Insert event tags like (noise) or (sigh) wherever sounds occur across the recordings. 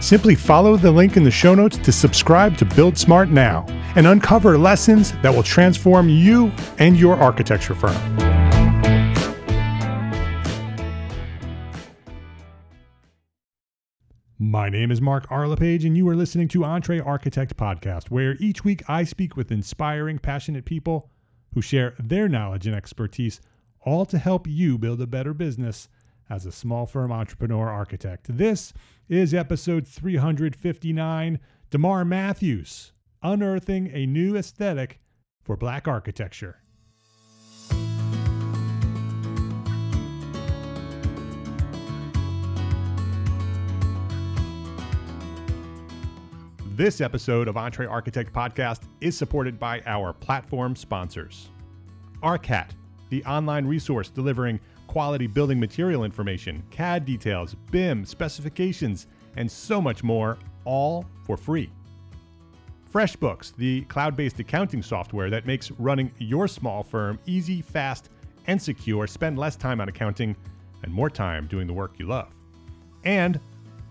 Simply follow the link in the show notes to subscribe to Build Smart now and uncover lessons that will transform you and your architecture firm. My name is Mark R. LePage, and you are listening to Entre Architect Podcast, where each week I speak with inspiring, passionate people who share their knowledge and expertise, all to help you build a better business as a small firm entrepreneur architect. This is episode 359 DeMar Matthews, unearthing a new aesthetic for black architecture. This episode of Entre Architect Podcast is supported by our platform sponsors. ARCAT, the online resource delivering quality building material information, CAD details, BIM, specifications, and so much more, all for free. FreshBooks, the cloud based accounting software that makes running your small firm easy, fast, and secure. Spend less time on accounting and more time doing the work you love. And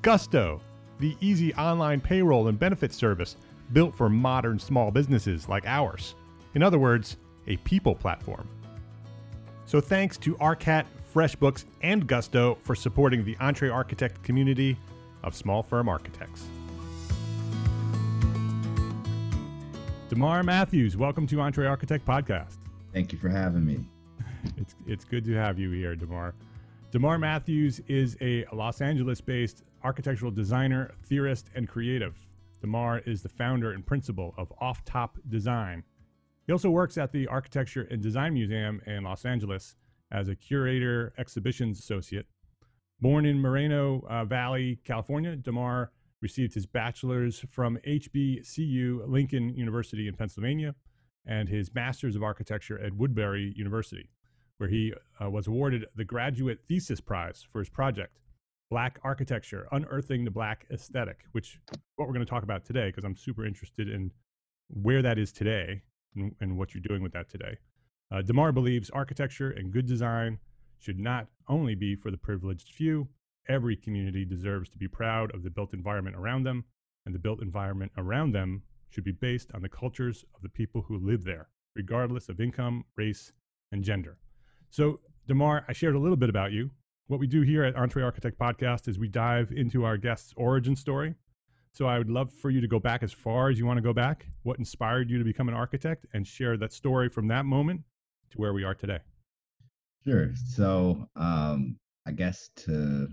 Gusto, the easy online payroll and benefits service built for modern small businesses like ours. In other words, a people platform. So thanks to ARCAT, FreshBooks, and Gusto for supporting the Entre Architect community of small firm architects. DeMar Matthews, welcome to Entre Architect Podcast. Thank you for having me. (laughs) it's, it's good to have you here, DeMar. DeMar Matthews is a Los Angeles based architectural designer, theorist, and creative. DeMar is the founder and principal of Off Top Design, he also works at the Architecture and Design Museum in Los Angeles as a curator exhibitions associate. Born in Moreno uh, Valley, California, DeMar received his bachelor's from HBCU Lincoln University in Pennsylvania and his master's of architecture at Woodbury University, where he uh, was awarded the graduate thesis prize for his project, Black Architecture Unearthing the Black Aesthetic, which what we're going to talk about today because I'm super interested in where that is today and, and what you're doing with that today. Uh, DeMar believes architecture and good design should not only be for the privileged few. Every community deserves to be proud of the built environment around them, and the built environment around them should be based on the cultures of the people who live there, regardless of income, race, and gender. So, DeMar, I shared a little bit about you. What we do here at Entre Architect Podcast is we dive into our guest's origin story so I would love for you to go back as far as you want to go back. What inspired you to become an architect and share that story from that moment to where we are today. Sure. So um, I guess to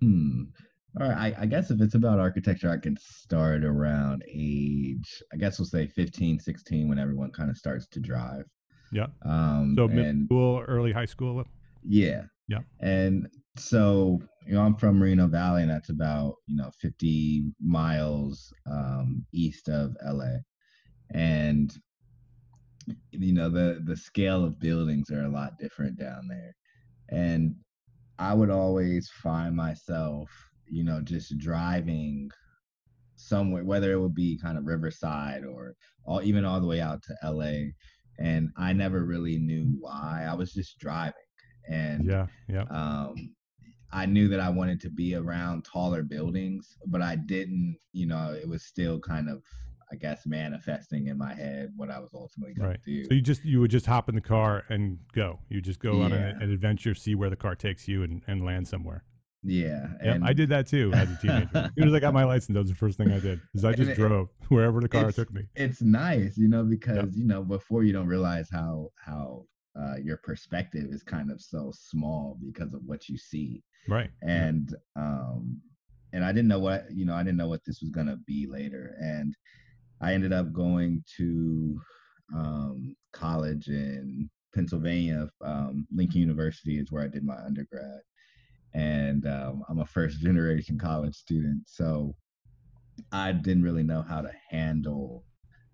hmm. All right. I, I guess if it's about architecture, I can start around age, I guess we'll say 15, 16, when everyone kind of starts to drive. Yeah. Um, so middle school, early high school. Yeah. Yeah. And so you know, I'm from Moreno Valley, and that's about you know 50 miles um, east of LA, and you know the the scale of buildings are a lot different down there, and I would always find myself, you know, just driving somewhere, whether it would be kind of Riverside or all even all the way out to LA, and I never really knew why. I was just driving, and yeah, yeah. Um, I knew that I wanted to be around taller buildings, but I didn't, you know, it was still kind of, I guess, manifesting in my head what I was ultimately going right. to do. So you just you would just hop in the car and go. You just go on an, an adventure, see where the car takes you, and, and land somewhere. yeah. Yeah, and I did that too as a teenager. as soon as I got my (laughs) license, that was the first thing I did. Is I just it- drove (laughs) wherever the car took me. It's nice, you know, because, you know, before you don't realize how, how, uh, your perspective is kind of so small because of what you see. Right. And um and i didn't know what you know i didn't know what this was going to be later and i ended up going to um college in pennsylvania um lincoln university is where i did my undergrad and um, i'm a first generation college student so i didn't really know how to handle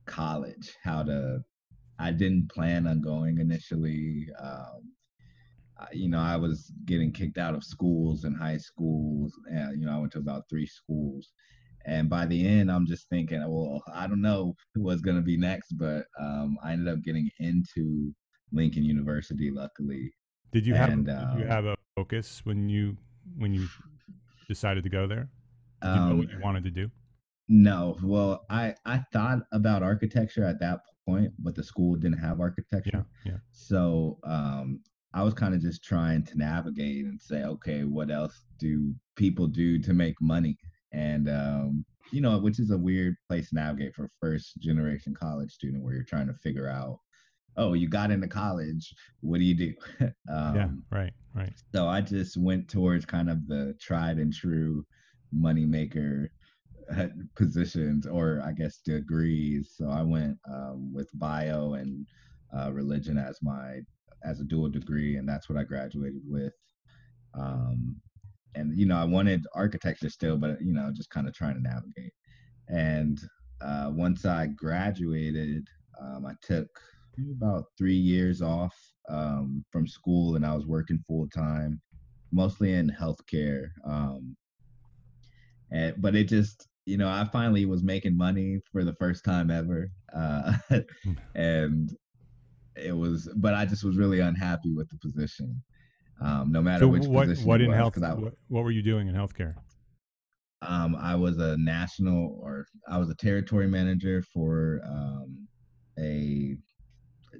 college how to i didn't plan on going initially um you know, I was getting kicked out of schools and high schools. And, you know, I went to about three schools. And by the end, I'm just thinking, well, I don't know who what's going to be next, but um, I ended up getting into Lincoln University, luckily. Did you have and, did you um, have a focus when you when you decided to go there? Did you know Um, what you wanted to do? no, well, I, I thought about architecture at that point, but the school didn't have architecture. Yeah, yeah. So um, I was kind of just trying to navigate and say, okay, what else do people do to make money? And um, you know, which is a weird place to navigate for a first generation college student, where you're trying to figure out, oh, you got into college, what do you do? (laughs) um, yeah, right, right. so I just went towards kind of the tried and true moneymaker positions, or I guess degrees. So I went um, with bio and uh, religion as my as a dual degree, and that's what I graduated with. Um, and you know, I wanted architecture still, but you know, just kind of trying to navigate. And uh, once I graduated, um, I took about three years off um, from school, and I was working full time, mostly in healthcare. Um, and but it just, you know, I finally was making money for the first time ever, uh, (laughs) and it was, but I just was really unhappy with the position. Um, no matter So which what position what it in was, health I, what, what were you doing in healthcare? um, I was a national or I was a territory manager for um, a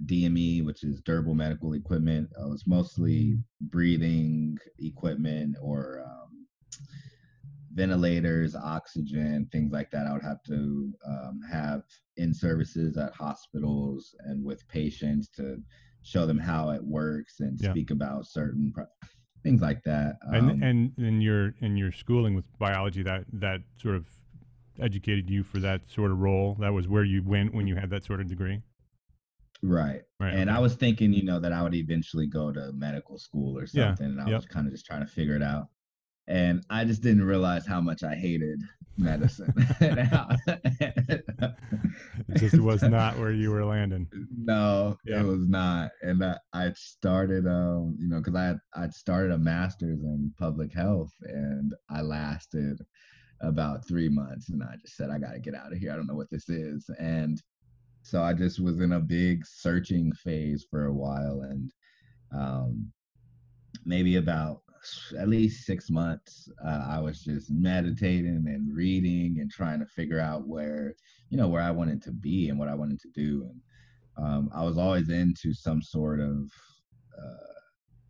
DME, which is durable medical equipment. I was mostly breathing equipment or um, ventilators, oxygen, things like that. I would have to um, have in services at hospitals and with patients to show them how it works and Yeah. speak about certain pro- things like that. And Um, and in your in your schooling with biology that that sort of educated you for that sort of role. That was where you went when you had that sort of degree. Right. Right. And okay. I was thinking, you know, that I would eventually go to medical school or something. Yeah. And I yep. was kind of just trying to figure it out. And I just didn't realize how much I hated medicine. It (laughs) just was not where you were landing. no, Yeah. it was not. And I, I started, um, you know, because I had I'd started a master's in public health, and I lasted about three months, and I just said, I got to get out of here. I don't know what this is, and so I just was in a big searching phase for a while, and um, maybe about at least six months, uh, I was just meditating and reading and trying to figure out where, you know, where I wanted to be and what I wanted to do. And um, I was always into some sort of uh,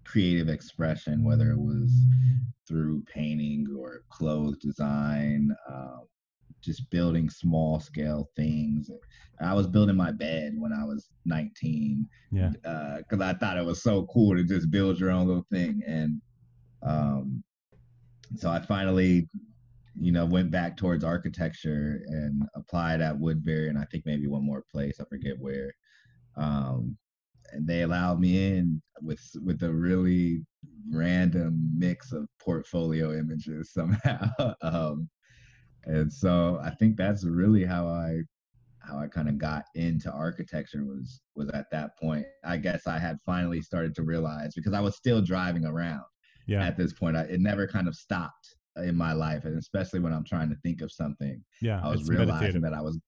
creative expression, whether it was through painting or clothes design, um, just building small scale things. I was building my bed when I was 19 Yeah. because I thought it was so cool to just build your own little thing. And um, so I finally, you know, went back towards architecture and applied at Woodbury, and I think maybe one more place. I forget where. Um, and they allowed me in with with a really random mix of portfolio images somehow. (laughs) um, and so I think that's really how I how I kind of got into architecture was was at that point. I guess I had finally started to realize because I was still driving around Yeah. at this point. I, it never kind of stopped in my life, and especially when I'm trying to think of something, Yeah. I was realizing meditative. that I was,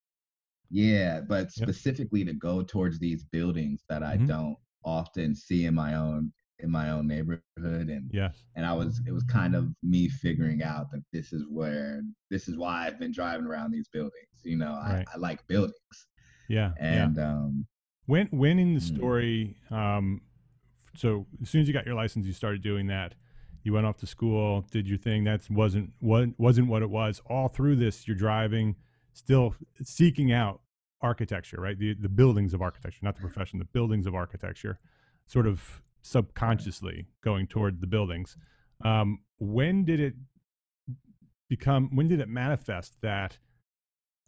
yeah, but specifically to go towards these buildings that I Mhm. don't often see in my own in my own neighborhood, and Yes. and I was it was kind of me figuring out that this is where this is why I've been driving around these buildings. You know, I, Right. I like buildings, Yeah. yeah. and um, When when in the Mm. story, um, so as soon as you got your license, you started doing that. You went off to school, did your thing. That wasn't what wasn't what it was. All through this, you're driving, still seeking out architecture, right? The the buildings of architecture, not the profession, the buildings of architecture, sort of subconsciously going toward the buildings. Um, when did it become? When did it manifest that?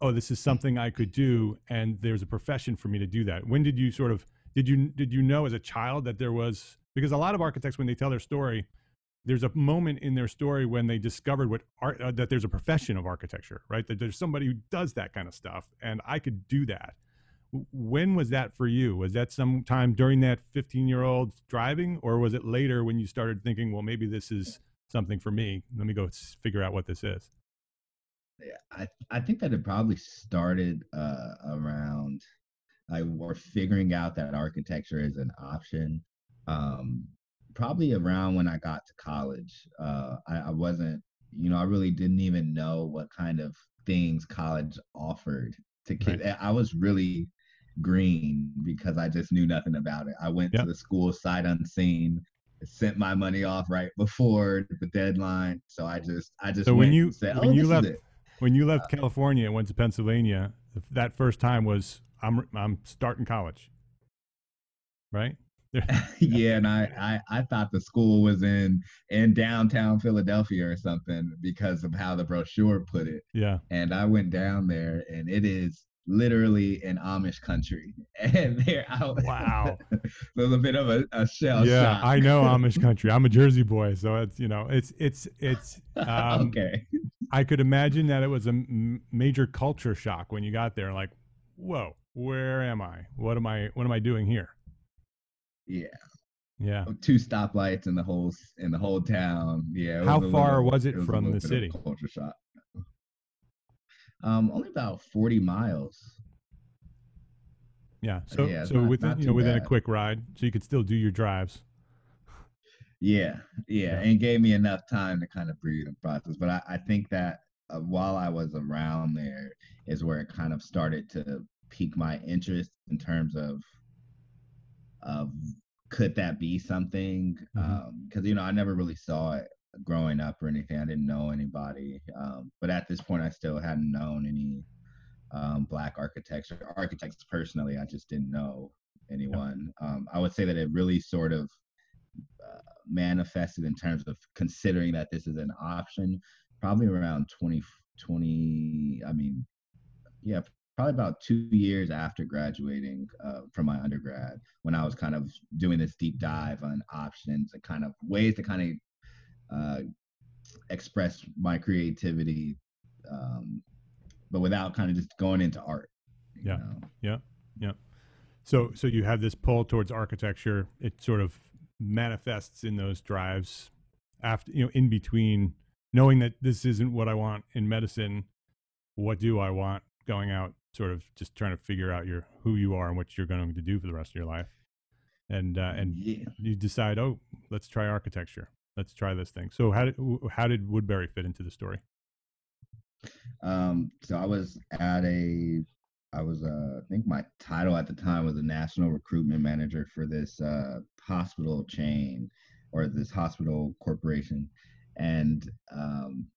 oh this is something i could do and there's a profession for me to do that when did you sort of did you did you know as a child that there was because a lot of architects when they tell their story there's a moment in their story when they discovered what art uh, that there's a profession of architecture right? That there's somebody who does that kind of stuff and i could do that. When was that for you? Was that sometime during that 15 year old driving or was it later when you started thinking well maybe this is something for me. Let me go figure out what this is yeah, I I think that it probably started uh, around like or figuring out that architecture is an option. Um, probably around when I got to college. Uh, I, I wasn't, you know, I really didn't even know what kind of things college offered to kids. I was really green because I just knew nothing about it. I went Yep. to the school sight unseen, sent my money off right before the deadline. So I just, I just So when you- said, when "Oh, you left- when you left California and went to Pennsylvania, that first time was I'm I'm starting college, right? (laughs) (laughs) yeah, and I, I I thought the school was in in downtown Philadelphia or something because of how the brochure put it. Yeah, And I went down there, and it is literally an Amish country, (laughs) and they're out. Wow. so it's a bit of a, a shell yeah. shock. I know Amish country. I'm a Jersey boy, so it's you know it's it's it's. Um, okay. I could imagine that it was a m- major culture shock when you got there. Like, whoa, where am I? What am I? What am I doing here? Yeah. Yeah. Two stoplights in the whole in the whole town. Yeah. How far little- was it a from little the bit of a city? Culture shock. Um, only about forty miles. Yeah. So yeah, so not- within not you know within a quick ride, so you could still do your drives. Yeah, yeah, Yeah. and gave me enough time to kind of breathe and process. But I, I think that uh, while I was around there is where it kind of started to pique my interest in terms of of could that be something? Because you know I never really saw it growing up or anything. I didn't know anybody, um, but at this point I still hadn't known any um, black architecture architects personally. I just didn't know anyone. Um, I would say that it really sort of uh, manifested in terms of considering that this is an option probably around 20 20 i mean yeah probably about two years after graduating uh, from my undergrad when i was kind of doing this deep dive on options and kind of ways to kind of uh, express my creativity um, but without kind of just going into art you Yeah. know? So so you have this pull towards architecture. It sort of manifests in those drives after you know in between knowing that this isn't what I want in medicine. What do I want going out? Sort of just trying to figure out your who you are and what you're going to do for the rest of your life. And uh, and yeah you decide, oh, let's try architecture. Let's try this thing. So how did how did Woodbury fit into the story? Um, so I was at a, I was, uh, I think my title at the time was a national recruitment manager for this uh, hospital chain or this hospital corporation, and um,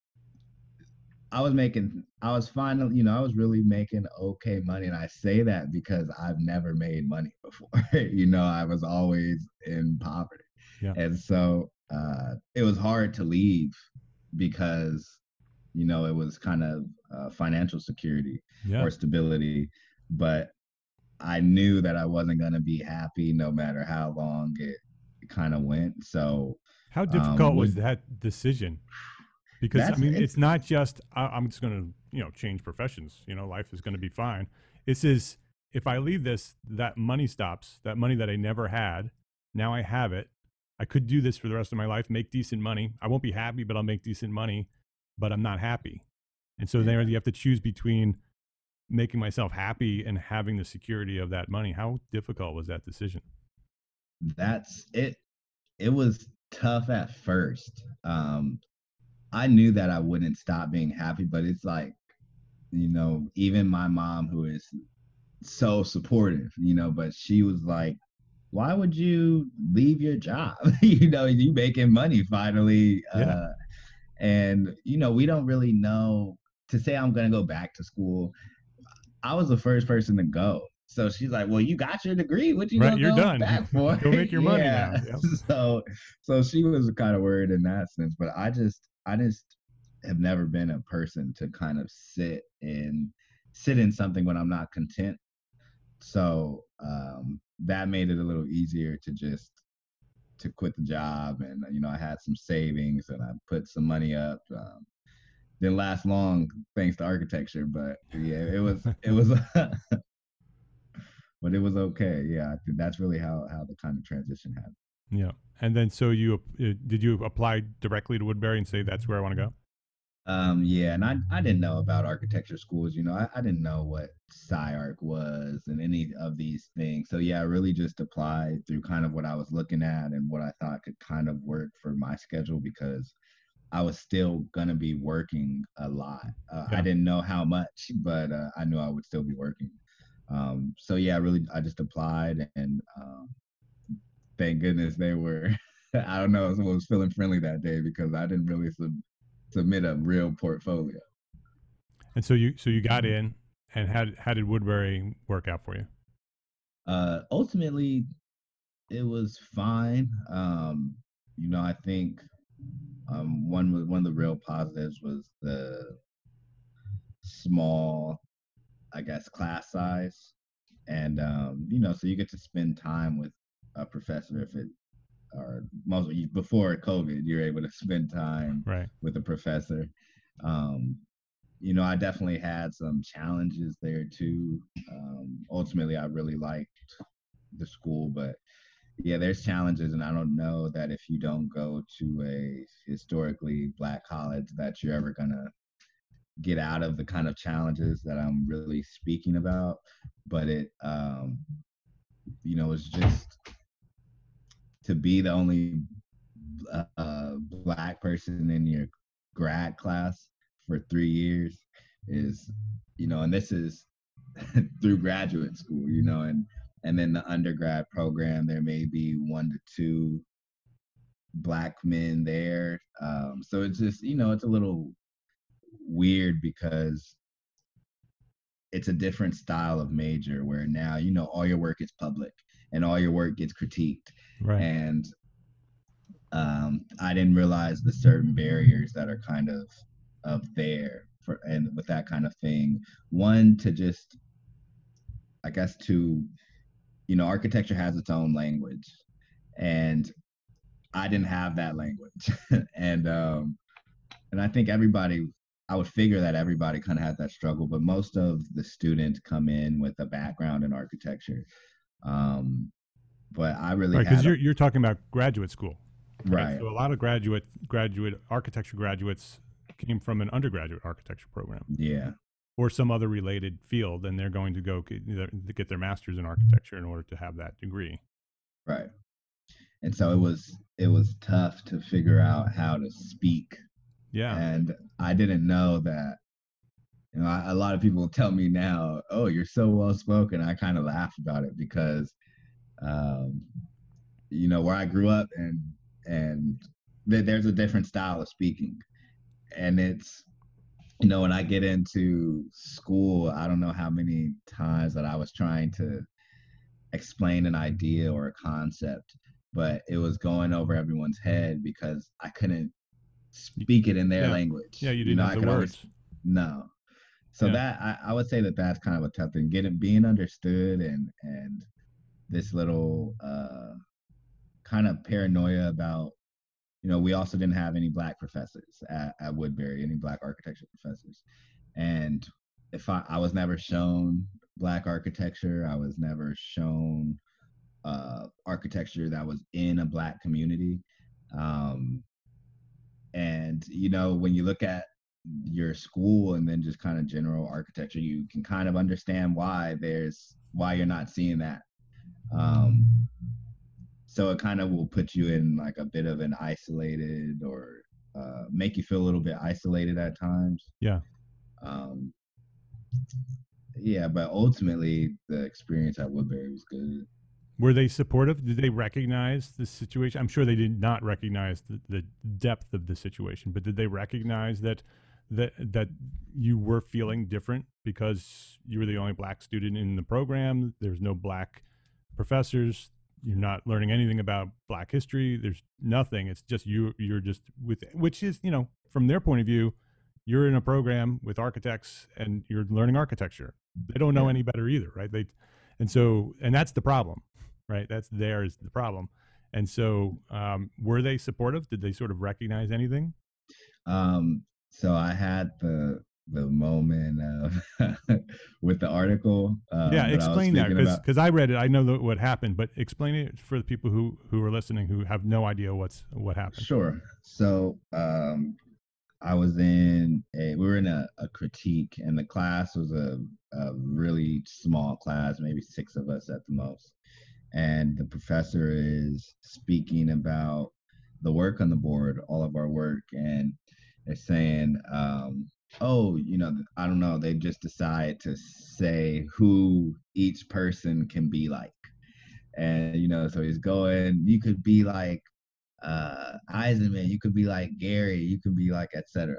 I was making, I was finally, you know, I was really making okay money, and I say that because I've never made money (laughs) before. you know, I was always in poverty, Yeah. and so uh, it was hard to leave because you know it was kind of uh, financial security Yeah. or stability but I knew that I wasn't going to be happy no matter how long it, kind of went. So, how difficult um, was that decision? Because I mean, it's, it's not just I, am just going to you know change professions. You know, life is going to be fine. This is if I leave this, that money stops. That money that I never had, now I have it. I could do this for the rest of my life, make decent money. I won't be happy, but I'll make decent money. But I'm not happy, and so there you have to choose between making myself happy and having the security of that money. How difficult was that decision? That's it. It was tough at first. Um, I knew that I wouldn't stop being happy, but it's like, you know, even my mom, who is so supportive, you know, but she was like, why would you leave your job? (laughs) you know, you making money finally. Yeah. Uh, and, you know, we don't really know to say I'm going to go back to school I was the first person to go. So she's like, "Well, you got your degree. What you right, you're done. back (laughs) for? go make your money (laughs) now." Yep. So, so she was kind of worried in that sense. But I just, I just have never been a person to kind of sit in, sit in something when I'm not content. So um, that made it a little easier to just to quit the job, and you know, I had some savings and I put some money up. Um, didn't last long thanks to architecture, but yeah, it was (laughs) it was (laughs) but it was okay. Yeah, that's really how how the kind of transition happened. Yeah, and then so you uh, did you apply directly to Woodbury and say that's where I want to go? Um, yeah, and I I didn't know about architecture schools. You know, I, I didn't know what SciArc was and any of these things. So yeah, I really just applied through kind of what I was looking at and what I thought could kind of work for my schedule because I was still gonna be working a lot. Uh, yeah. I didn't know how much, but uh, I knew I would still be working. Um, so yeah, really, I just applied, and um, thank goodness they were. (laughs) I don't know, someone was feeling friendly that day because I didn't really sub- submit a real portfolio. And so you, so you got in, and how how did Woodbury work out for you? Uh, ultimately, it was fine. Um, you know, I think um, one was one of the real positives was the small, I guess, class size, and um, you know, so you get to spend time with a professor if it or most before COVID, you're able to spend time right. with a professor. Um, you know, I definitely had some challenges there too. Um, ultimately, I really liked the school, but yeah, there's challenges, and I don't know that if you don't go to a historically black college that you're ever gonna get out of the kind of challenges that I'm really speaking about. But it, um, you know, it's just to be the only uh, black person in your grad class for three years is, you know, and this is (laughs) through graduate school, you know, and and then the undergrad program there may be one to two black men there. Um, so it's just you know it's a little weird because it's a different style of major where now you know all your work is public and all your work gets critiqued right. And um, i didn't realize the certain barriers that are kind of of there for and with that kind of thing. One to just i guess to you know, architecture has its own language, and I didn't have that language, (laughs) and um, and I think everybody, I would figure that everybody kind of had that struggle, but most of the students come in with a background in architecture. Um, but I really right because you're you're talking about graduate school, right? right? So a lot of graduate graduate architecture graduates came from an undergraduate architecture program. Yeah or some other related field, and they're going to go to get their master's in architecture in order to have that degree. Right. And so it was it was tough to figure out how to speak. Yeah. And I didn't know that. You know, I, a lot of people tell me now, "Oh, you're so well spoken." I kind of laugh about it because, um, you know, where I grew up and and th- there's a different style of speaking, and it's you know, when I get into school, I don't know how many times that I was trying to explain an idea or a concept, but it was going over everyone's head because I couldn't speak it in their yeah. language. Yeah, you didn't you know, have the words. Always, no. so Yeah. that I, I would say that that's kind of a tough thing getting being understood and and this little uh kind of paranoia about you know we also didn't have any black professors at, at woodbury any black architecture professors. And if I, I was never shown black architecture i was never shown uh architecture that was in a black community. Um and you know when you look at your school and then just kind of general architecture you can kind of understand why there's why you're not seeing that um so it kind of will put you in like a bit of an isolated or uh, make you feel a little bit isolated at times Yeah. um yeah but ultimately the experience at woodbury was good Were they supportive? Did they recognize the situation? I'm sure they did not recognize the, the depth of the situation, but did they recognize that that that you were feeling different because you were the only black student in the program? There's no black professors. You're not learning anything about black history. There's nothing. It's just you. You're just with, which is you know from their point of view, you're in a program with architects and you're learning architecture. They don't know any better either, right? They, and so and that's the problem right? That's there is the problem. And so, um, were they supportive? Did they sort of recognize anything? um so i had the the moment (laughs) with the article uh, yeah, was explain that because. I read it. I know what happened, but explain it for the people who who are listening who have no idea what's what happened. Sure. So um I was in a we were in a, a critique and the class was a, a really small class, maybe six of us at the most. And the professor is speaking about the work on the board, all of our work, and they're saying, um, oh, you know, I don't know, they just decide to say who each person can be like. And you know, so he's going, you could be like uh Eisenman, you could be like Gehry, you could be like etc.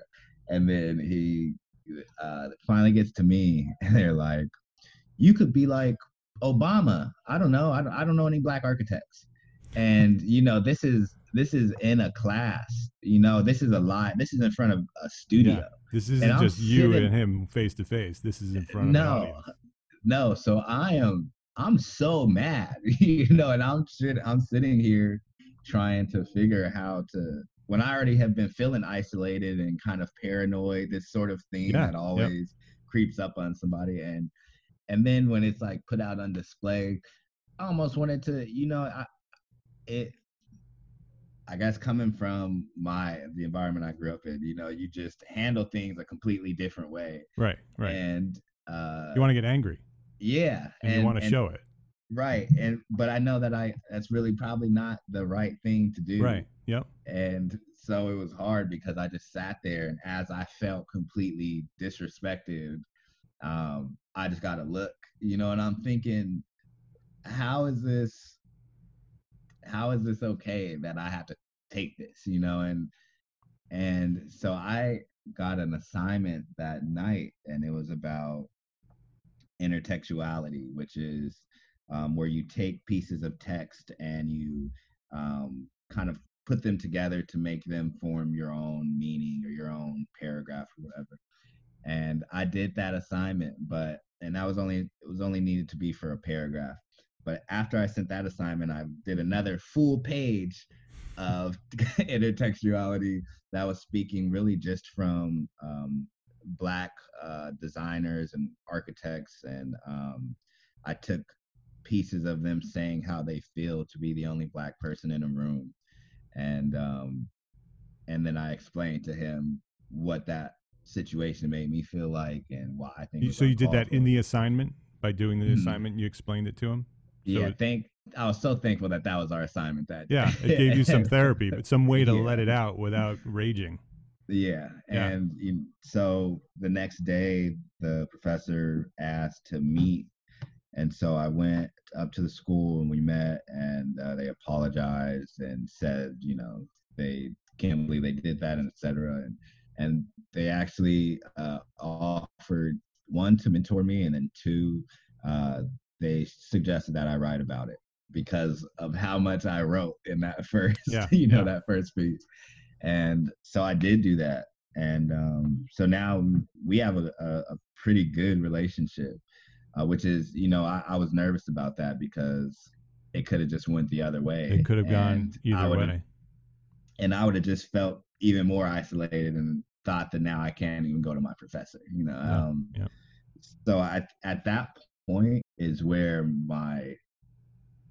And then he uh finally gets to me (laughs) and they're like, you could be like Obama. I don't know. I don't, I don't know any black architects. And you know, this is this is in a class. You know, this is a live. This is in front of a studio. This isn't just you sitting- and him face to face. This is in front of no no so i am i'm so mad (laughs) you know and i'm i'm sitting here trying to figure how to when i already have been feeling isolated and kind of paranoid this sort of thing Yeah, that yep. always creeps up on somebody and and then when it's like put out on display i almost wanted to you know i it I guess coming from my the environment I grew up in, you know, you just handle things a completely different way. Right, right. And uh you want to get angry yeah and, you want to show it. right and but i know that i that's really probably not the right thing to do Right. Yep. and so it was hard because i just sat there and as i felt completely disrespected um i just got to look you know and i'm thinking how is this how is this okay that i have to take this you know and and so i got an assignment that night and it was about intertextuality which is um, where you take pieces of text and you um, kind of put them together to make them form your own meaning or your own paragraph or whatever. And i did that assignment but and that was only it was only needed to be for a paragraph but after i sent that assignment i did another full page of (laughs) intertextuality that was speaking really just from um, black uh, designers and architects and um, i took pieces of them saying how they feel to be the only black person in a room and um, and then i explained to him what that situation made me feel like and why i think it You- was So you did that in the assignment by doing the Mhm. assignment. You explained it to him. Yeah thank i was so thankful that that was our assignment that Yeah, it gave you some therapy, (laughs) but some way to Yeah. let it out without raging. Yeah, Yeah. and you, so the next day, the professor asked to meet, and so I went up to the school and we met, and uh, they apologized and said, you know, they can't believe they did that, and etc. And and they actually uh, offered one to mentor me, and then two, uh, they suggested that I write about it because of how much I wrote in that (laughs) first, Yeah, you know, yeah. that first piece. And so I did do that. and um, so now we have a, a, a pretty good relationship, uh, which is you know I, I, was nervous about that because it could have just went the other way. It could have gone either way, and I would have just felt even more isolated and thought that now I can't even go to my professor. You know, yeah, um, so at at that point is where my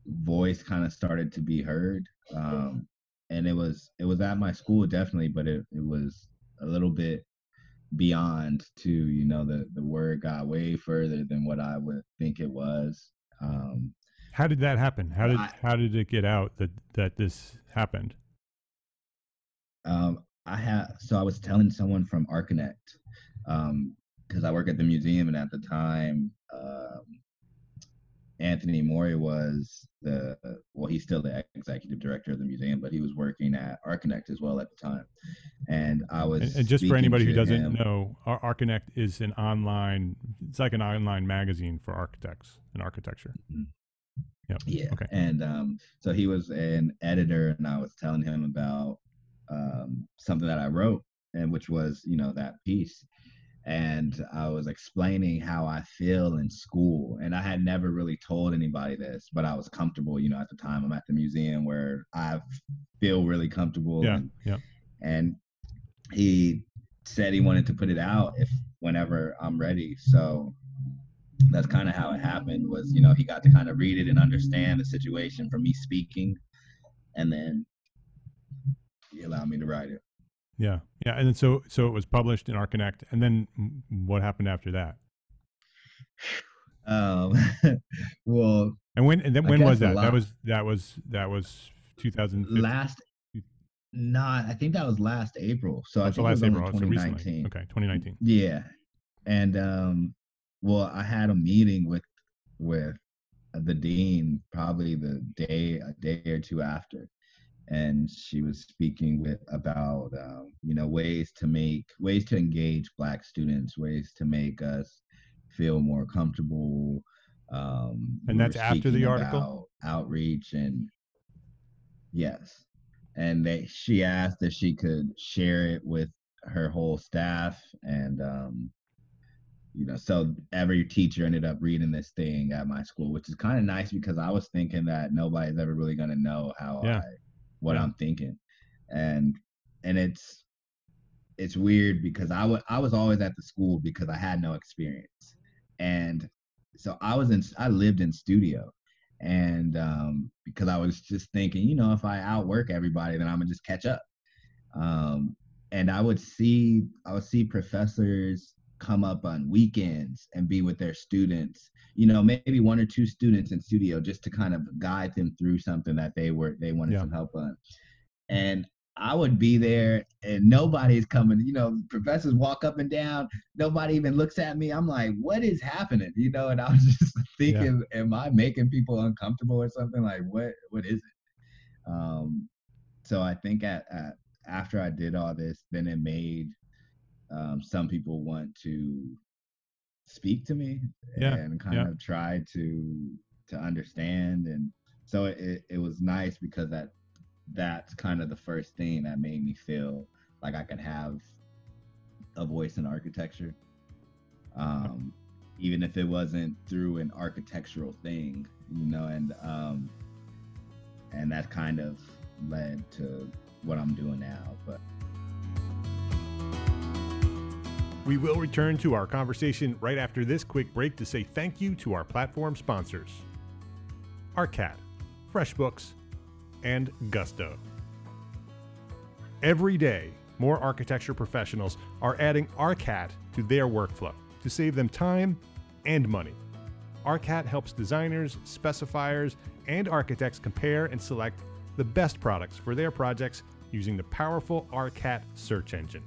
voice kind of started to be heard. Um, and it was it was at my school definitely, but it, it was a little bit beyond to you know the the word got way further than what I would think it was. Um, how did that happen? How did I, how did it get out that that this happened? Um, I had so I was telling someone from Archinect because um, I work at the museum, and at the time, um, Anthony Morey was the well, he's still the executive director of the museum, but he was working at Archinect as well at the time. And I was and, and just for anybody who doesn't him, know, Archinect is an online it's like an online magazine for architects and architecture. Mm-hmm. Yep. Yeah. Okay. And um, so he was an editor, and I was telling him about um, something that I wrote, and which was you know that piece and I was explaining how I feel in school. And I had never really told anybody this, but I was comfortable, you know, at the time I'm at the museum where I feel really comfortable. Yeah. And, yeah. and he said he wanted to put it out if whenever I'm ready. So that's kind of how it happened was, you know, he got to kind of read it and understand the situation from me speaking. And then he allowed me to write it. Yeah, yeah, and then so so it was published in Archinect, and then what happened after that? (sighs) Um, (laughs) well, and when and then when was that? that was that was that was 2015. Last, not I think that was last April. So oh, I think last it was April, 2019. So okay, 2019. Yeah, and um, well, I had a meeting with with the dean probably the day a day or two after and she was speaking with about um, you know ways to make ways to engage black students ways to make us feel more comfortable um, and we that's after the article outreach and yes and they she asked if she could share it with her whole staff and um, you know so every teacher ended up reading this thing at my school which is kind of nice because i was thinking that nobody's ever really going to know how yeah. i what yeah. I'm thinking. And and it's it's weird because I, w- I was always at the school because I had no experience. And so I was in I lived in studio and um, because I was just thinking, you know, if I outwork everybody, then I'm gonna just catch up. Um, and I would see I would see professors come up on weekends and be with their students you know maybe one or two students in studio just to kind of guide them through something that they were they wanted yeah. some help on and I would be there and nobody's coming. You know, professors walk up and down. Nobody even looks at me. I'm like, what is happening? You know, and I was (laughs) just thinking, yeah. am I making people uncomfortable or something? Like, what what is it? Um, so I think at, at after I did all this, then it made um, some people want to speak to me yeah, and kind yeah. of try to to understand and so it, it was nice because that that's kind of the first thing that made me feel like I could have a voice in architecture um, even if it wasn't through an architectural thing you know and um, and that kind of led to what I'm doing now but We will return to our conversation right after this quick break to say thank you to our platform sponsors Arcat, FreshBooks, and Gusto. Every day, more architecture professionals are adding Arcat to their workflow to save them time and money. Arcat helps designers, specifiers, and architects compare and select the best products for their projects using the powerful Arcat search engine.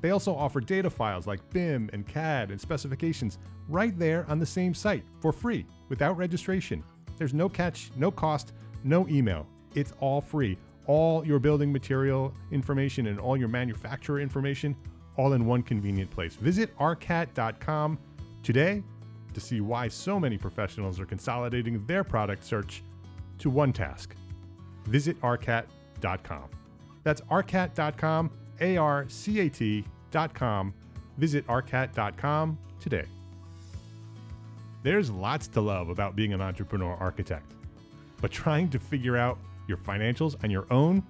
They also offer data files like BIM and CAD and specifications right there on the same site for free without registration. There's no catch, no cost, no email. It's all free. All your building material information and all your manufacturer information all in one convenient place. Visit arcat.com today to see why so many professionals are consolidating their product search to one task. Visit arcat.com. That's arcat.com A-R-C-A-T.com. Visit arcat.com today. There's lots to love about being an entrepreneur architect, but trying to figure out your financials on your own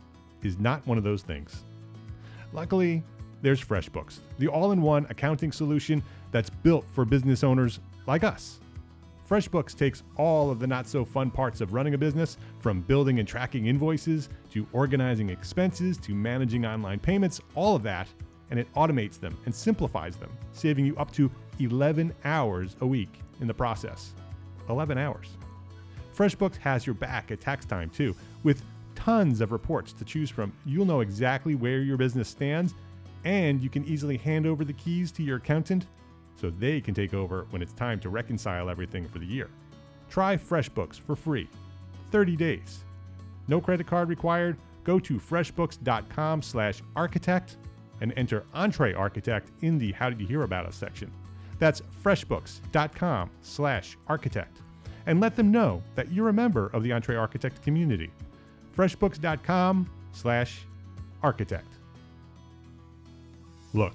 is not one of those things. Luckily, there's FreshBooks, the all in one accounting solution that's built for business owners like us. FreshBooks takes all of the not so fun parts of running a business, from building and tracking invoices to organizing expenses to managing online payments, all of that, and it automates them and simplifies them, saving you up to 11 hours a week in the process. 11 hours. FreshBooks has your back at tax time too, with tons of reports to choose from. You'll know exactly where your business stands, and you can easily hand over the keys to your accountant so they can take over when it's time to reconcile everything for the year. Try FreshBooks for free. 30 days. No credit card required. Go to freshbooks.com/architect and enter EntreArchitect in the How Did You Hear About Us section. That's freshbooks.com/architect and let them know that you're a member of the Entre Architect community. freshbooks.com/architect. Look,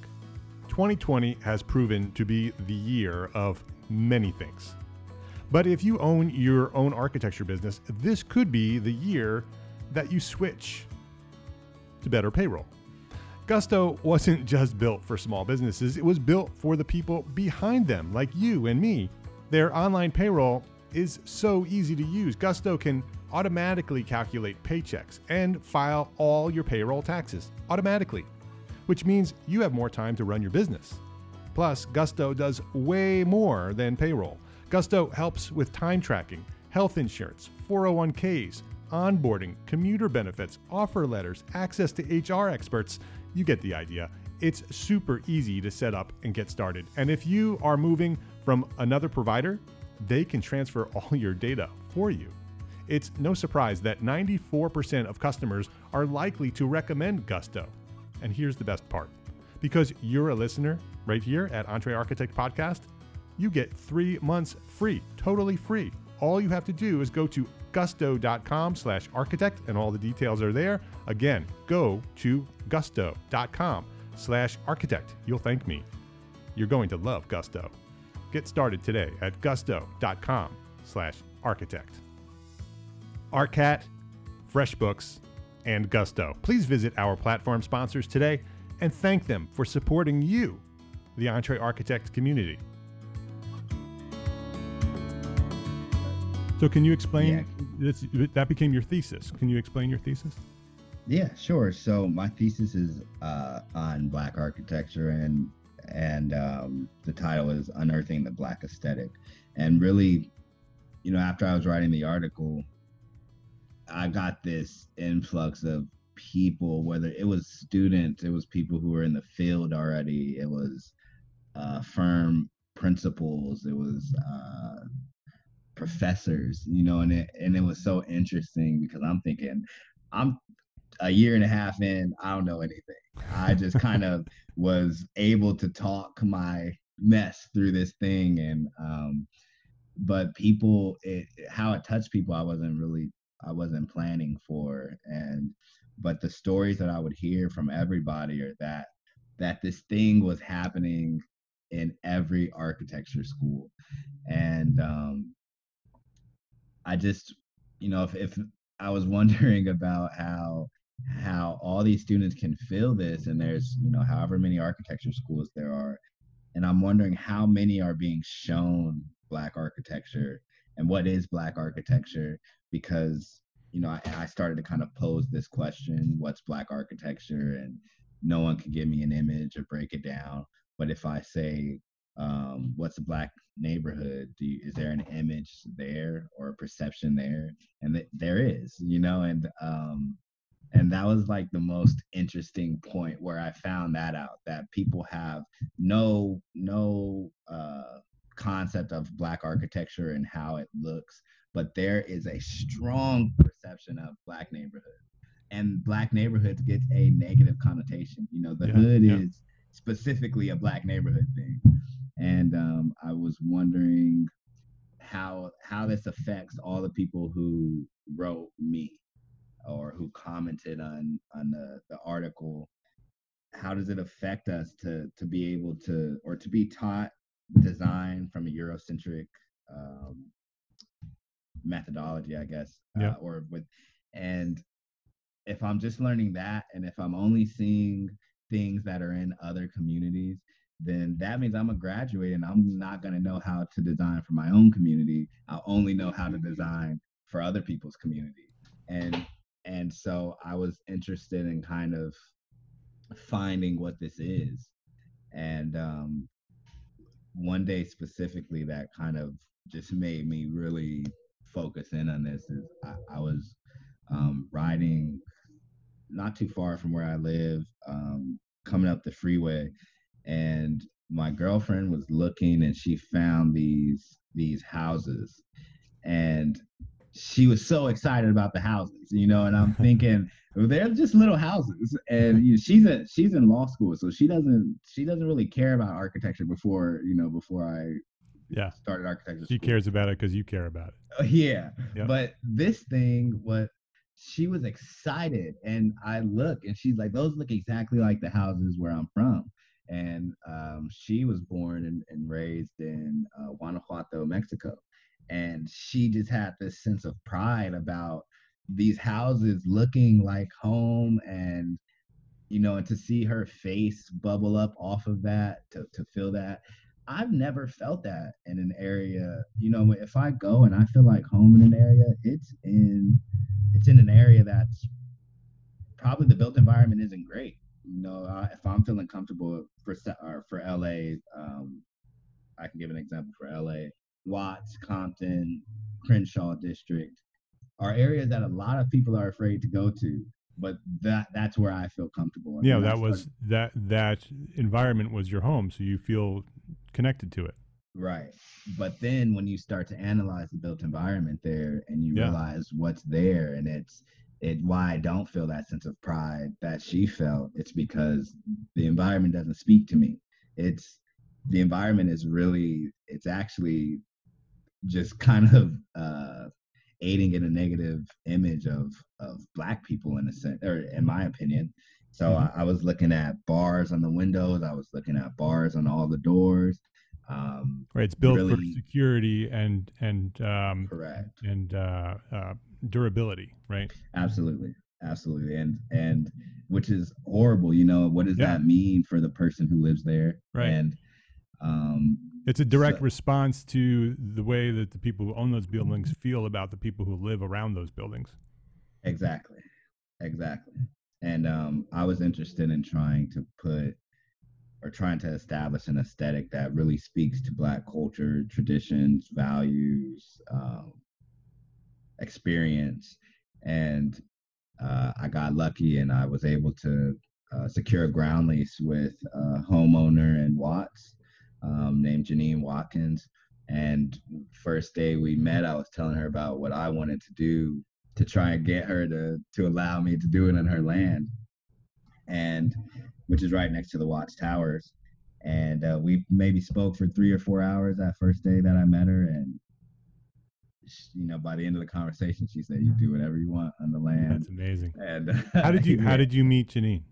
2020 has proven to be the year of many things. But if you own your own architecture business, this could be the year that you switch to better payroll. Gusto wasn't (laughs) just built for small businesses, it was built for the people behind them, like you and me. Their online payroll is so easy to use. Gusto can automatically calculate paychecks and file all your payroll taxes automatically which means you have more time to run your business. Plus, Gusto does way more than payroll. Gusto helps with time tracking, health insurance, 401ks, onboarding, commuter benefits, offer letters, access to HR experts. You get the idea. It's super easy to set up and get started. And if you are moving from another provider, they can transfer (laughs) all your data for you. It's no surprise that 94% of customers are likely to recommend Gusto. And here's the best part because you're a listener right here at EntreArchitect Podcast, you get three months free, totally free. All you have to do is go to gusto.com slash architect and all the details are there. Again, go to gusto.com slash architect. You'll thank me. You're going to love Gusto. Get started today at gusto.com slash architect. ARCAT, FreshBooks, and Gusto. Please visit our platform sponsors today and thank them for supporting you, the EntreArchitect community. So, can you explain? Yeah. That became your thesis. Can you explain your thesis? Yeah, sure. So my thesis is uh, on Black architecture, and and um, the title is "Unearthing the Black Aesthetic." And really, you know, after I was writing the article, I got this influx of people, whether it was students, it was people who were in the field already, it was uh, firm principals, it was uh, professors, you know, and it and it was so interesting because I'm thinking, I'm a year and a half in, I don't know anything. I just kind of (laughs) was able to talk my mess through this thing and um but people it how it touched people i wasn't really I wasn't planning for. And but the stories that I would hear from everybody are that that this thing was happening in every architecture school. And um I just, you know, if, if I was (laughs) wondering about how how all these students can feel this and there's you know however many architecture schools there are and i'm wondering how many are being shown black architecture and what is black architecture because you know I, I started to kind of pose this question what's black architecture? And no one can give me an image or break it down. But if i say um, what's a black neighborhood you, is there an image there or a perception there? And th- there is you know and um, and that was like the most interesting point where i found that out that people have no no uh, concept of black architecture and how it looks but there is a strong perception of black neighborhood. And black neighborhoods get a negative connotation. You know the yeah, hood yeah. is specifically a black neighborhood thing. And um, i was wondering how how this affects all the people who wrote me or who commented on on the, the article. How does it affect us to to be able to or to be taught design from a Eurocentric um, methodology, I guess, Yeah. uh, or with, and if I'm just learning that, and if I'm only seeing things that are in other communities, then that means I'm a graduate and I'm not going to know how to design for my own community. I'll only know how to design for other people's community. And and so I was interested in kind of finding what this is. And um, one day specifically that kind of just made me really focus in on this is I, I was um, riding not too far from where I live, um, coming up the freeway, and my girlfriend was looking and she found these these houses, and she was so excited about the houses, you know, and I'm (laughs) thinking well, they're just little houses, and you know, she's a she's in law school, so she doesn't she doesn't really care about architecture before you know before I Yeah. started architecture. She school. cares about it because you care about it. Uh, yeah. Yep. But this thing, what she was excited, and I look, and she's like, "Those look exactly like the houses where I'm from." And um, she was born and, and raised in uh, Guanajuato, Mexico, and she just had this sense of pride about these houses looking like home, and you know, and to see her face bubble up off of that, to to feel that, I've never felt that in an area. You know, if I go and I feel like home in an area, it's in it's in an area that's probably the built environment isn't great. You know, uh, if I'm feeling comfortable for or for LA, um, I can give an example for LA, Watts, Compton, Crenshaw District are areas that a lot of people are afraid to go to. But that that's where I feel comfortable. Yeah, that was started- that that environment was your home, so you feel connected to it. Right. But then when you start to analyze the built environment there and you Yeah. realize what's there and it's it why I don't feel that sense of pride that she felt, it's because the environment doesn't speak to me. It's the environment is really it's actually just kind of uh aiding in a negative image of of black people in a sense or in my opinion. So Mhm. I, I was looking at bars on the windows, I was looking at bars on all the doors. Um, Right, it's built for security and and um, correct. and uh, uh, durability, right? Absolutely. Absolutely. And and which is horrible, you know, what does Yeah. that mean for the person who lives there? Right. And um It's a direct So- response to the way that the people who own those buildings feel about the people who live around those buildings. exactly. Exactly. And um I was interested in trying to put or trying to establish an aesthetic that really speaks to black culture, traditions, values, um, experience. And uh, I got lucky and I was able to uh, secure a ground lease with a homeowner in Watts um, named Janine Watkins. And first day we met, I was telling her about what I wanted to do to try and get her to to allow me to do it on her land, and which is right next to the Watts Towers. And uh, we maybe spoke for three or four hours that first day that I met her, and you know, by the end of the conversation, she said, "You do whatever you want on the land." That's amazing. And How did you (laughs) How did you meet Janine?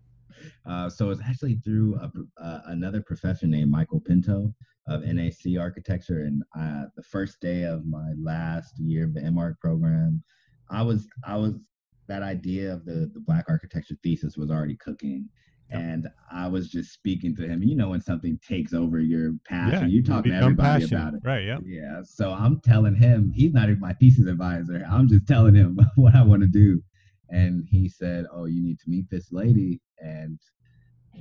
Uh, so it's actually through a, uh, another professor named Michael Pinto of NAC Architecture. And uh, the first day of my last year of the MArch program, I was I was that idea of the the Black architecture thesis was already cooking. Yep. And I was just speaking to him. You know, when something takes over your passion, you you talk to everybody passionate. about it. Right. Yeah. Yeah. So I'm telling him, he's not even my thesis advisor. I'm just telling him (laughs) what I want to do. And he said, Oh, you need to meet this lady. And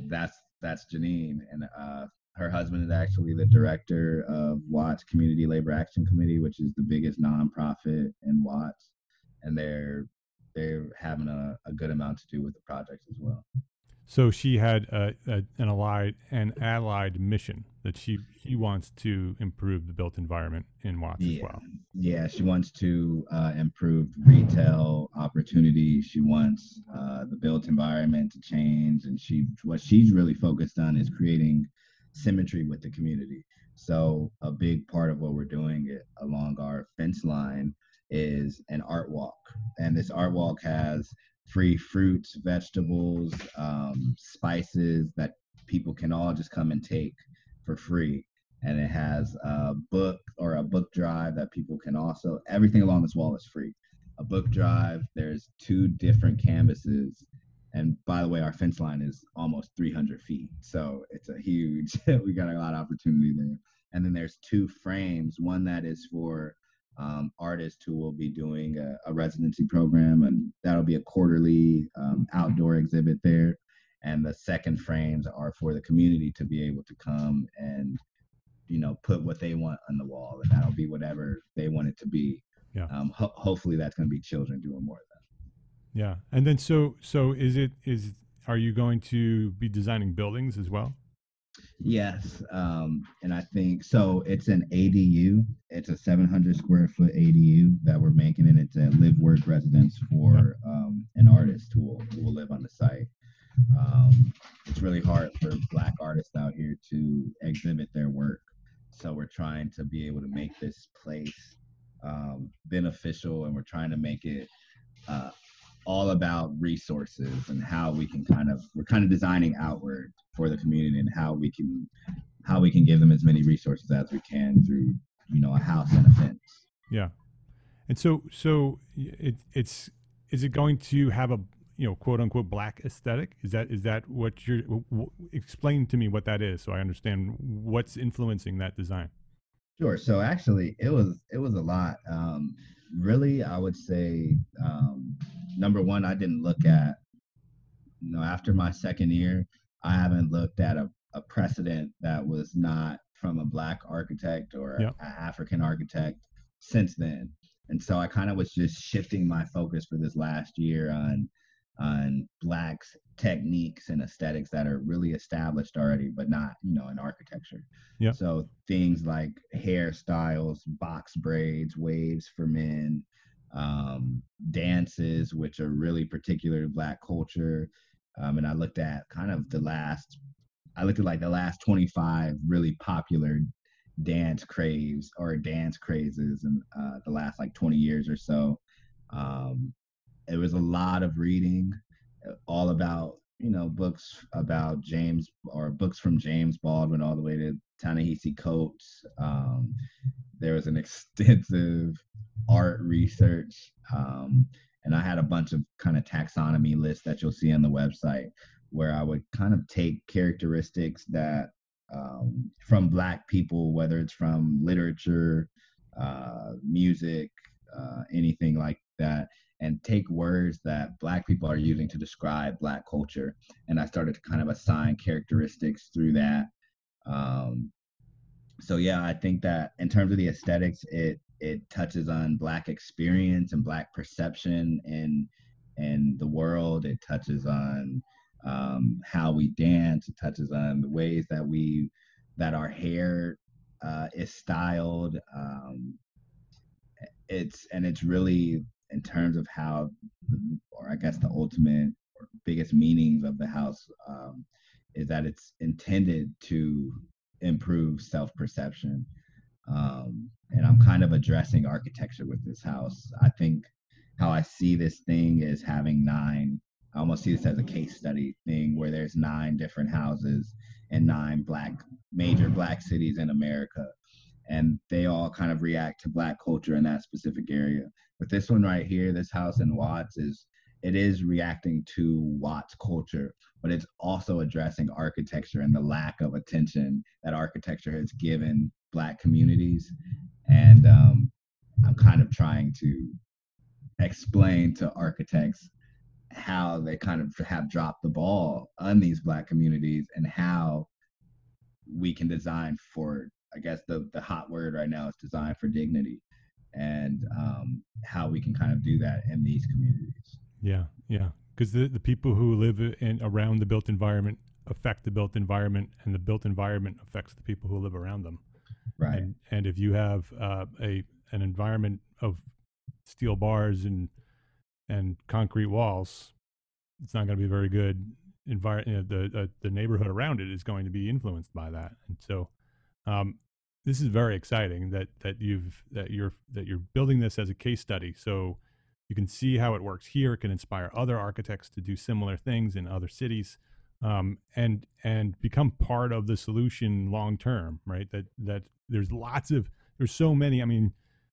that's that's Janine. And uh her husband is actually the director of Watts Community Labor Action Committee, which is the biggest nonprofit in Watts. And they're they're having a, a good amount to do with the project as well. So she had a, a, an allied an allied mission that she she wants to improve the built environment in Watts as well. Yeah, she wants to uh, improve retail opportunities. She wants uh, the built environment to change, and she what she's really focused on is creating symmetry with the community. So a big part of what we're doing it, along our fence line is an art walk, and this art walk has free fruits, vegetables, um, spices that people can all just come and take for free. And it has a book or a book drive that people can also, everything along this wall is free. A book drive, there's two different canvases. And by the way, our fence line is almost 300 feet. So it's a huge, (laughs) we got a lot of opportunity there. And then there's two frames, one that is for um, artists who will be doing a, a, residency program, and that'll be a quarterly um, outdoor exhibit there. And the second frames are for the community to be able to come and, you know, put what they want on the wall, and that'll be whatever they want it to be. Yeah. Um, ho- hopefully, that's going to be children doing more of that. Yeah, and then so so is it is are you going to be designing buildings as well? Yes, um, and I think so. It's an ADU. It's a 700 square foot ADU that we're making, and it's a live work residence for um, an artist who will, who will live on the site. Um, it's really hard for Black artists out here to exhibit their work, so we're trying to be able to make this place um, beneficial, and we're trying to make it uh, all about resources and how we can kind of we're kind of designing outward for the community and how we can how we can give them as many resources as we can through you know a house and a fence. Yeah. And so so it, it's is it going to have a you know quote unquote black aesthetic? Is that is that what you're w- explain to me what that is so i understand what's influencing that design. Sure. So actually it was it was a lot um really i would say um number one i didn't look at you know after my second year I haven't looked at a, a precedent that was not from a black architect or yep. an African architect since then. And so I kind of was just shifting my focus for this last year on on blacks techniques and aesthetics that are really established already, but not, you know, in architecture. Yeah. So things like hairstyles, box braids, waves for men, um, dances, which are really particular to black culture, um, and I looked at kind of the last, I looked at like the last 25 really popular dance craves or dance crazes in uh, the last like 20 years or so. Um, it was a lot of reading, uh, all about you know books about James or books from James Baldwin all the way to Ta-Nehisi Coates. Um, there was an (laughs) extensive art research. Um, and I had a bunch of kind of taxonomy lists that you'll see on the website where I would kind of take characteristics that um, from Black people, whether it's from literature, uh, music, uh, anything like that, and take words that Black people are using to describe Black culture. And I started to kind of assign characteristics through that. Um, so yeah, I think that in terms of the aesthetics, it it touches on black experience and black perception and and the world it touches on um, how we dance it touches on the ways that we that our hair uh, is styled um, it's and it's really in terms of how or i guess the ultimate or biggest meanings of the house um, is that it's intended to improve self-perception um, and I'm kind of addressing architecture with this house. I think how I see this thing is having nine. I almost see this as a case study thing where there's nine different houses and nine black major black cities in America, and they all kind of react to black culture in that specific area. But this one right here, this house in Watts, is it is reacting to Watts culture, but it's also addressing architecture and the lack of attention that architecture has given Black communities. And um, I'm kind of trying to explain to architects how they kind of have dropped the ball on these Black communities and how we can design for, I guess the, the hot word right now is design for dignity and um, how we can kind of do that in these communities. Yeah, yeah. Because the, the people who live in around the built environment affect the built environment, and the built environment affects the people who live around them. Right. And, and if you have uh, a an environment of steel bars and and concrete walls, it's not going to be very good. Environment, you know, the uh, the neighborhood around it is going to be influenced by that, and so um, this is very exciting that that you've that you're that you're building this as a case study. So you can see how it works here. It can inspire other architects to do similar things in other cities, um, and and become part of the solution long term. Right? That that there's lots of there's so many. I mean,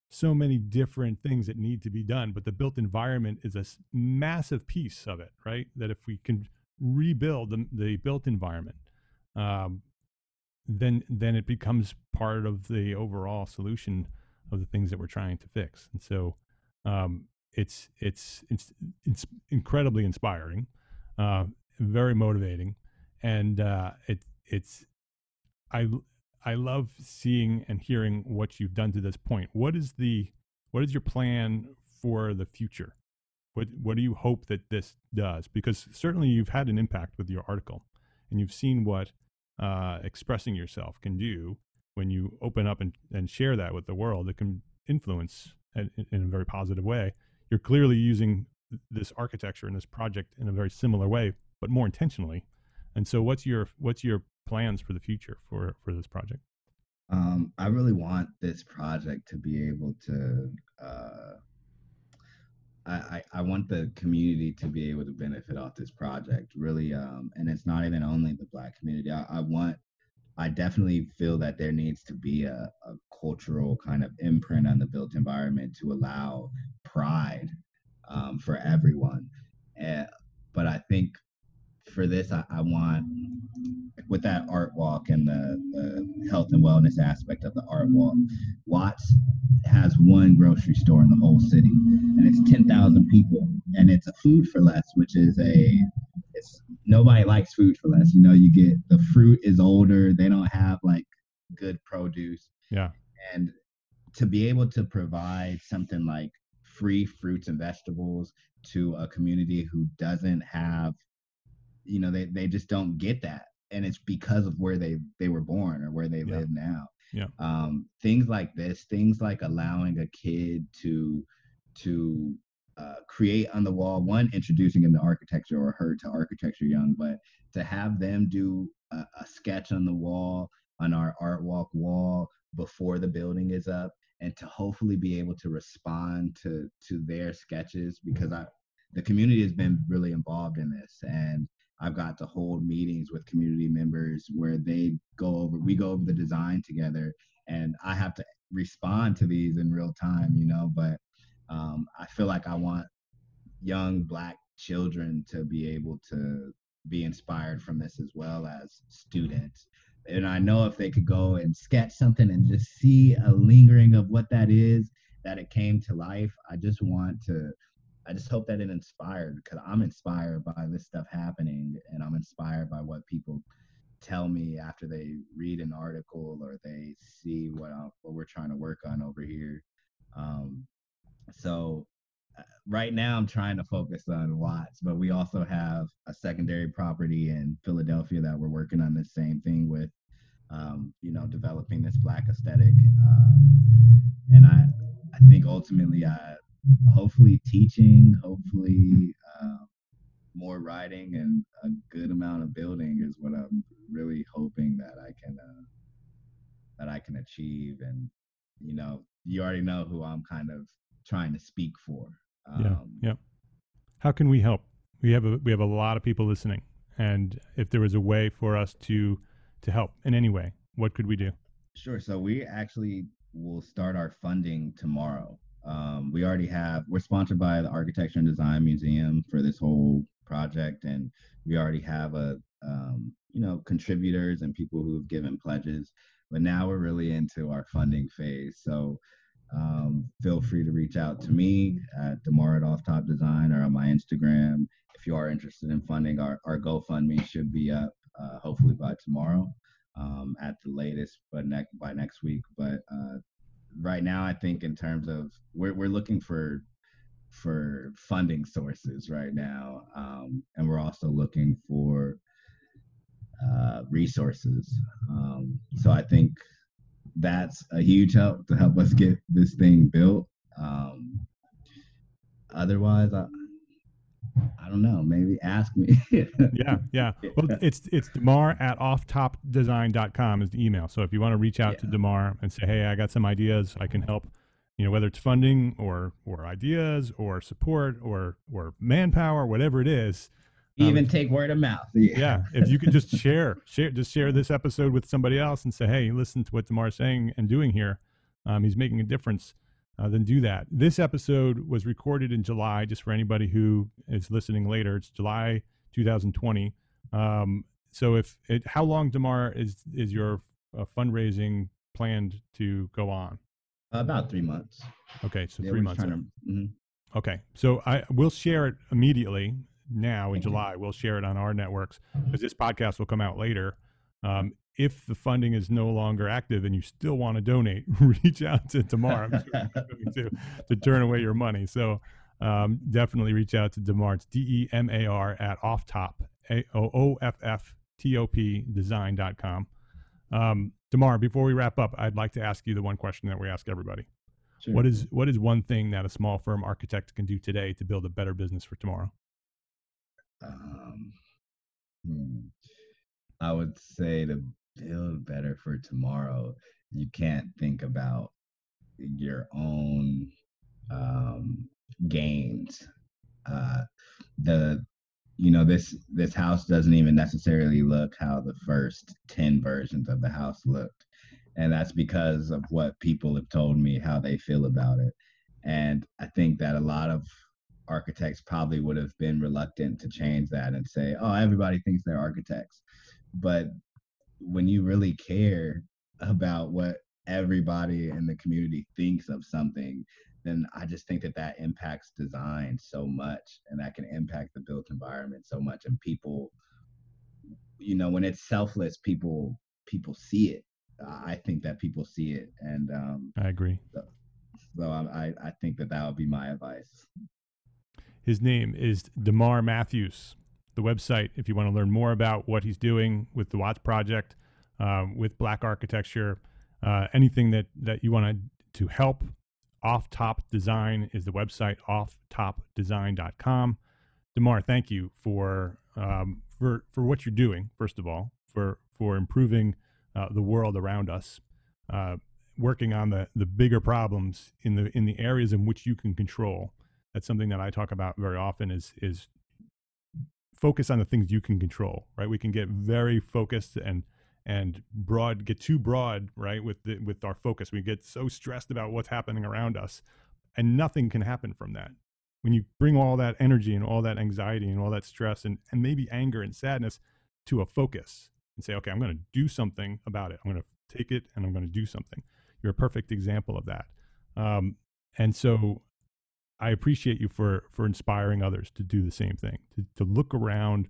so many different things that need to be done, but the built environment is a massive piece of it. Right? That if we can rebuild the, the built environment, um, then then it becomes part of the overall solution of the things that we're trying to fix. And so um, it's it's it's it's incredibly inspiring, uh, very motivating, and uh, it it's I I love seeing and hearing what you've done to this point. What is the what is your plan for the future? What what do you hope that this does? Because certainly you've had an impact with your article, and you've seen what uh, expressing yourself can do when you open up and, and share that with the world. It can influence in, in a very positive way you're clearly using this architecture and this project in a very similar way, but more intentionally. And so, what's your what's your plans for the future for for this project? Um, I really want this project to be able to. Uh, I, I want the community to be able to benefit off this project, really. Um, and it's not even only the Black community. I, I want I definitely feel that there needs to be a, a, cultural kind of imprint on the built environment to allow pride um, for everyone. And, but I think for this, I, I, want with that art walk and the, the, health and wellness aspect of the art walk. Watts has one grocery store in the whole city, and it's ten thousand people, and it's a food for less, which is a it's nobody likes food for less. You know, you get the fruit is older, they don't have like good produce. Yeah. And to be able to provide something like free fruits and vegetables to a community who doesn't have, you know, they, they just don't get that. And it's because of where they, they were born or where they yeah. live now. Yeah. Um, things like this, things like allowing a kid to to uh, create on the wall one introducing him to architecture or her to architecture young but to have them do a, a, sketch on the wall on our art walk wall before the building is up and to hopefully be able to respond to to their sketches because i the community has been really involved in this and i've got to hold meetings with community members where they go over we go over the design together and i have to respond to these in real time you know but um, I feel like I want young Black children to be able to be inspired from this as well as students. And I know if they could go and sketch something and just see a lingering of what that is, that it came to life. I just want to, I just hope that it inspired because I'm inspired by this stuff happening and I'm inspired by what people tell me after they read an article or they see what, I, what we're trying to work on over here. Um, so uh, right now I'm trying to focus on Watts, but we also have a secondary property in Philadelphia that we're working on the same thing with, um, you know, developing this black aesthetic. Um, and I, I think ultimately, I hopefully teaching, hopefully uh, more writing, and a good amount of building is what I'm really hoping that I can uh, that I can achieve. And you know, you already know who I'm kind of trying to speak for. Um, yeah, yeah. How can we help? We have a we have a lot of people listening, and if there was a way for us to to help in any way, what could we do? Sure. So we actually will start our funding tomorrow. Um, we already have. We're sponsored by the Architecture and Design Museum for this whole project, and we already have a um, you know contributors and people who have given pledges. But now we're really into our funding phase. So um, feel free to reach out to me at Demar at Off Top Design or on my Instagram. If you are interested in funding, our, our GoFundMe should be up uh, hopefully by tomorrow um, at the latest, but next by next week. But uh, right now, I think in terms of we're we're looking for for funding sources right now, um, and we're also looking for uh, resources. Um, so I think that's a huge help to help us get this thing built. Um, otherwise, I, I don't know. Maybe ask me. yeah, yeah. (laughs) Well, it's it's Demar at offtopdesign.com is the email. So if you want to reach out yeah. to Demar and say, hey, I got some ideas, I can help you know, whether it's funding or or ideas or support or or manpower, whatever it is. Even um, take word of mouth. Yeah. yeah. If you could just (laughs) share, share, just share this episode with somebody else and say, "Hey, listen to what Demar's saying and doing here. Um, he's making a difference." Uh, then do that. This episode was recorded in July, just for anybody who is listening later. It's July 2020. Um, so, if it, how long, Demar, is is your uh, fundraising planned to go on? About three months. Okay, so yeah, three months. To, mm-hmm. Okay, so I will share it immediately now in July. We'll share it on our networks because this podcast will come out later. Um, if the funding is no longer active and you still want to donate, (laughs) reach out to Demar to, to turn away your money. So um, definitely reach out to Demar. It's D E M A R at off top, A O O F F T O P design.com. Um, Demar, before we wrap up, I'd like to ask you the one question that we ask everybody. Sure. What is what is one thing that a small firm architect can do today to build a better business for tomorrow? Um, hmm. I would say to build better for tomorrow, you can't think about your own um, gains. Uh, the you know this this house doesn't even necessarily look how the first 10 versions of the house looked. And that's because of what people have told me how they feel about it. And i think that a lot of architects probably would have been reluctant to change that and say oh everybody thinks they're architects. But when you really care about what everybody in the community thinks of something then I just think that that impacts design so much and that can impact the built environment so much. And people, you know, when it's selfless, people people see it. I think that people see it, and um, I agree. So, so I I think that that would be my advice. His name is demar Matthews. The website, if you want to learn more about what he's doing with the Watts Project, um, with Black Architecture, uh, anything that that you want to to help off Top Design is the website, offtopdesign.com. Demar, thank you for um, for for what you're doing. First of all, for for improving uh, the world around us, uh, working on the the bigger problems in the in the areas in which you can control. That's something that I talk about very often. Is is focus on the things you can control. Right? We can get very focused and and broad get too broad right with the, with our focus we get so stressed about what's happening around us and nothing can happen from that when you bring all that energy and all that anxiety and all that stress and, and maybe anger and sadness to a focus and say okay i'm going to do something about it i'm going to take it and i'm going to do something you're a perfect example of that um, and so i appreciate you for for inspiring others to do the same thing to, to look around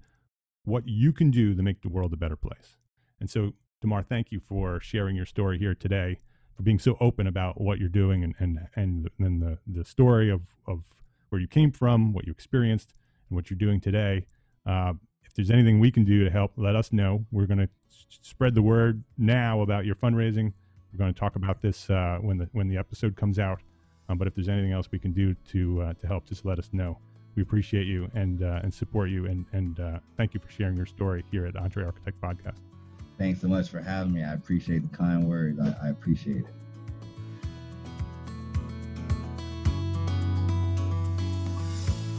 what you can do to make the world a better place and so, Demar, thank you for sharing your story here today, for being so open about what you're doing and and and then the the story of of where you came from, what you experienced, and what you're doing today. Uh, if there's anything we can do to help, let us know. We're going to spread the word now about your fundraising. We're going to talk about this uh, when the when the episode comes out. Um, but if there's anything else we can do to uh, to help, just let us know. We appreciate you and uh, and support you and and uh, thank you for sharing your story here at Entre Architect Podcast. Thanks so much for having me. I appreciate the kind words. I, I appreciate it.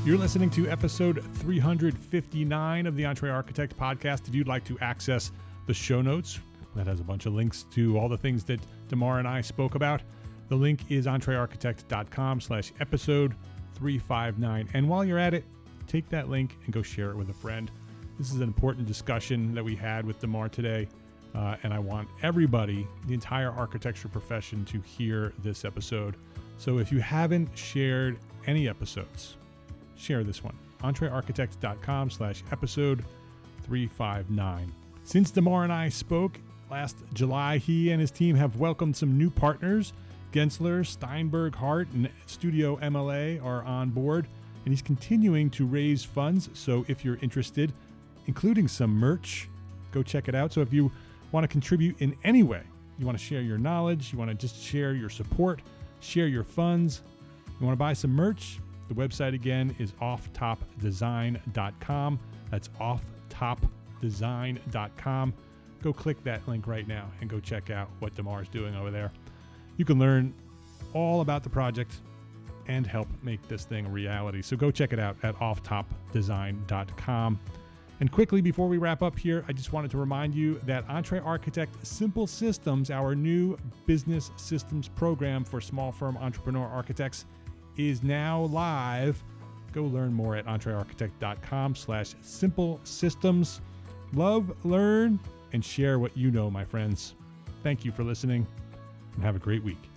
You're listening to episode 359 of the Entre Architect podcast. If you'd like to access the show notes, that has a bunch of links to all the things that Demar and I spoke about. The link is entrearchitect.com slash episode 359. And while you're at it, take that link and go share it with a friend. This is an important discussion that we had with DeMar today, uh, and I want everybody, the entire architecture profession, to hear this episode. So if you haven't shared any episodes, share this one. entrearchitect.com slash episode 359. Since DeMar and I spoke last July, he and his team have welcomed some new partners. Gensler, Steinberg, Hart, and Studio MLA are on board, and he's continuing to raise funds. So if you're interested, including some merch. Go check it out. So if you want to contribute in any way, you want to share your knowledge, you want to just share your support, share your funds, you want to buy some merch, the website again is offtopdesign.com. That's offtopdesign.com. Go click that link right now and go check out what Demar is doing over there. You can learn all about the project and help make this thing a reality. So go check it out at offtopdesign.com. And quickly before we wrap up here, I just wanted to remind you that Entre Architect Simple Systems, our new business systems program for small firm entrepreneur architects, is now live. Go learn more at entrearchitect.com slash simple systems. Love, learn, and share what you know, my friends. Thank you for listening and have a great week.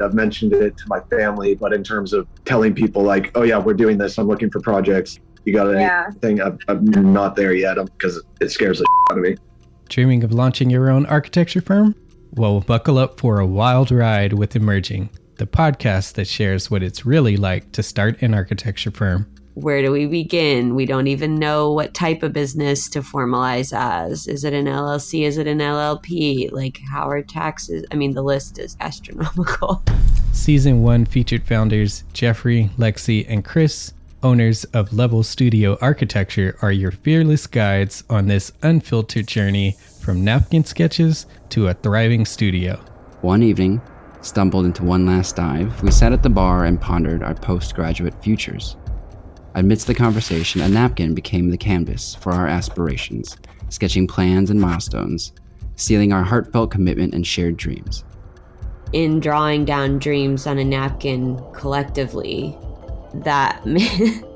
I've mentioned it to my family, but in terms of telling people like, oh yeah, we're doing this. I'm looking for projects. You got anything? Yeah. I'm, I'm, not there yet because it scares the out of me. Dreaming of launching your own architecture firm? Well, buckle up for a wild ride with Emerging, the podcast that shares what it's really like to start an architecture firm where do we begin? We don't even know what type of business to formalize as. Is it an LLC? Is it an LLP? Like, how are taxes? I mean, the list is astronomical. (laughs) Season one featured founders Jeffrey, Lexi, and Chris, owners of Level Studio Architecture, are your fearless guides on this unfiltered journey from napkin sketches to a thriving studio. One evening, stumbled into one last dive, we sat at the bar and pondered our postgraduate futures. Amidst the conversation, a napkin became the canvas for our aspirations, sketching plans and milestones, sealing our heartfelt commitment and shared dreams. In drawing down dreams on a napkin collectively, that (laughs)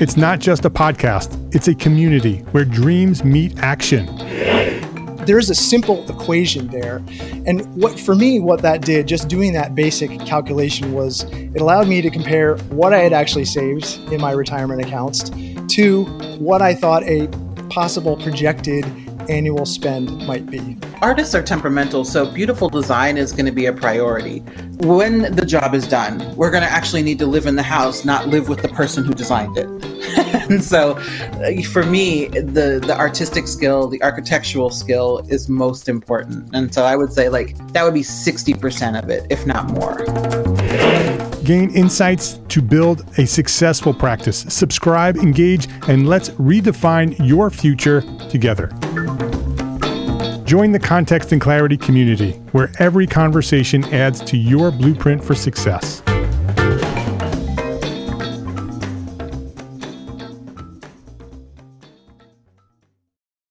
It's not just a podcast, it's a community where dreams meet action. There's a simple equation there. And what for me, what that did, just doing that basic calculation was it allowed me to compare what I had actually saved in my retirement accounts to what I thought a possible projected annual spend might be. Artists are temperamental, so beautiful design is going to be a priority. When the job is done, we're going to actually need to live in the house, not live with the person who designed it. (laughs) and so uh, for me, the the artistic skill, the architectural skill is most important. And so I would say like that would be 60% of it, if not more gain insights to build a successful practice. Subscribe, engage, and let's redefine your future together. Join the Context and Clarity community, where every conversation adds to your blueprint for success.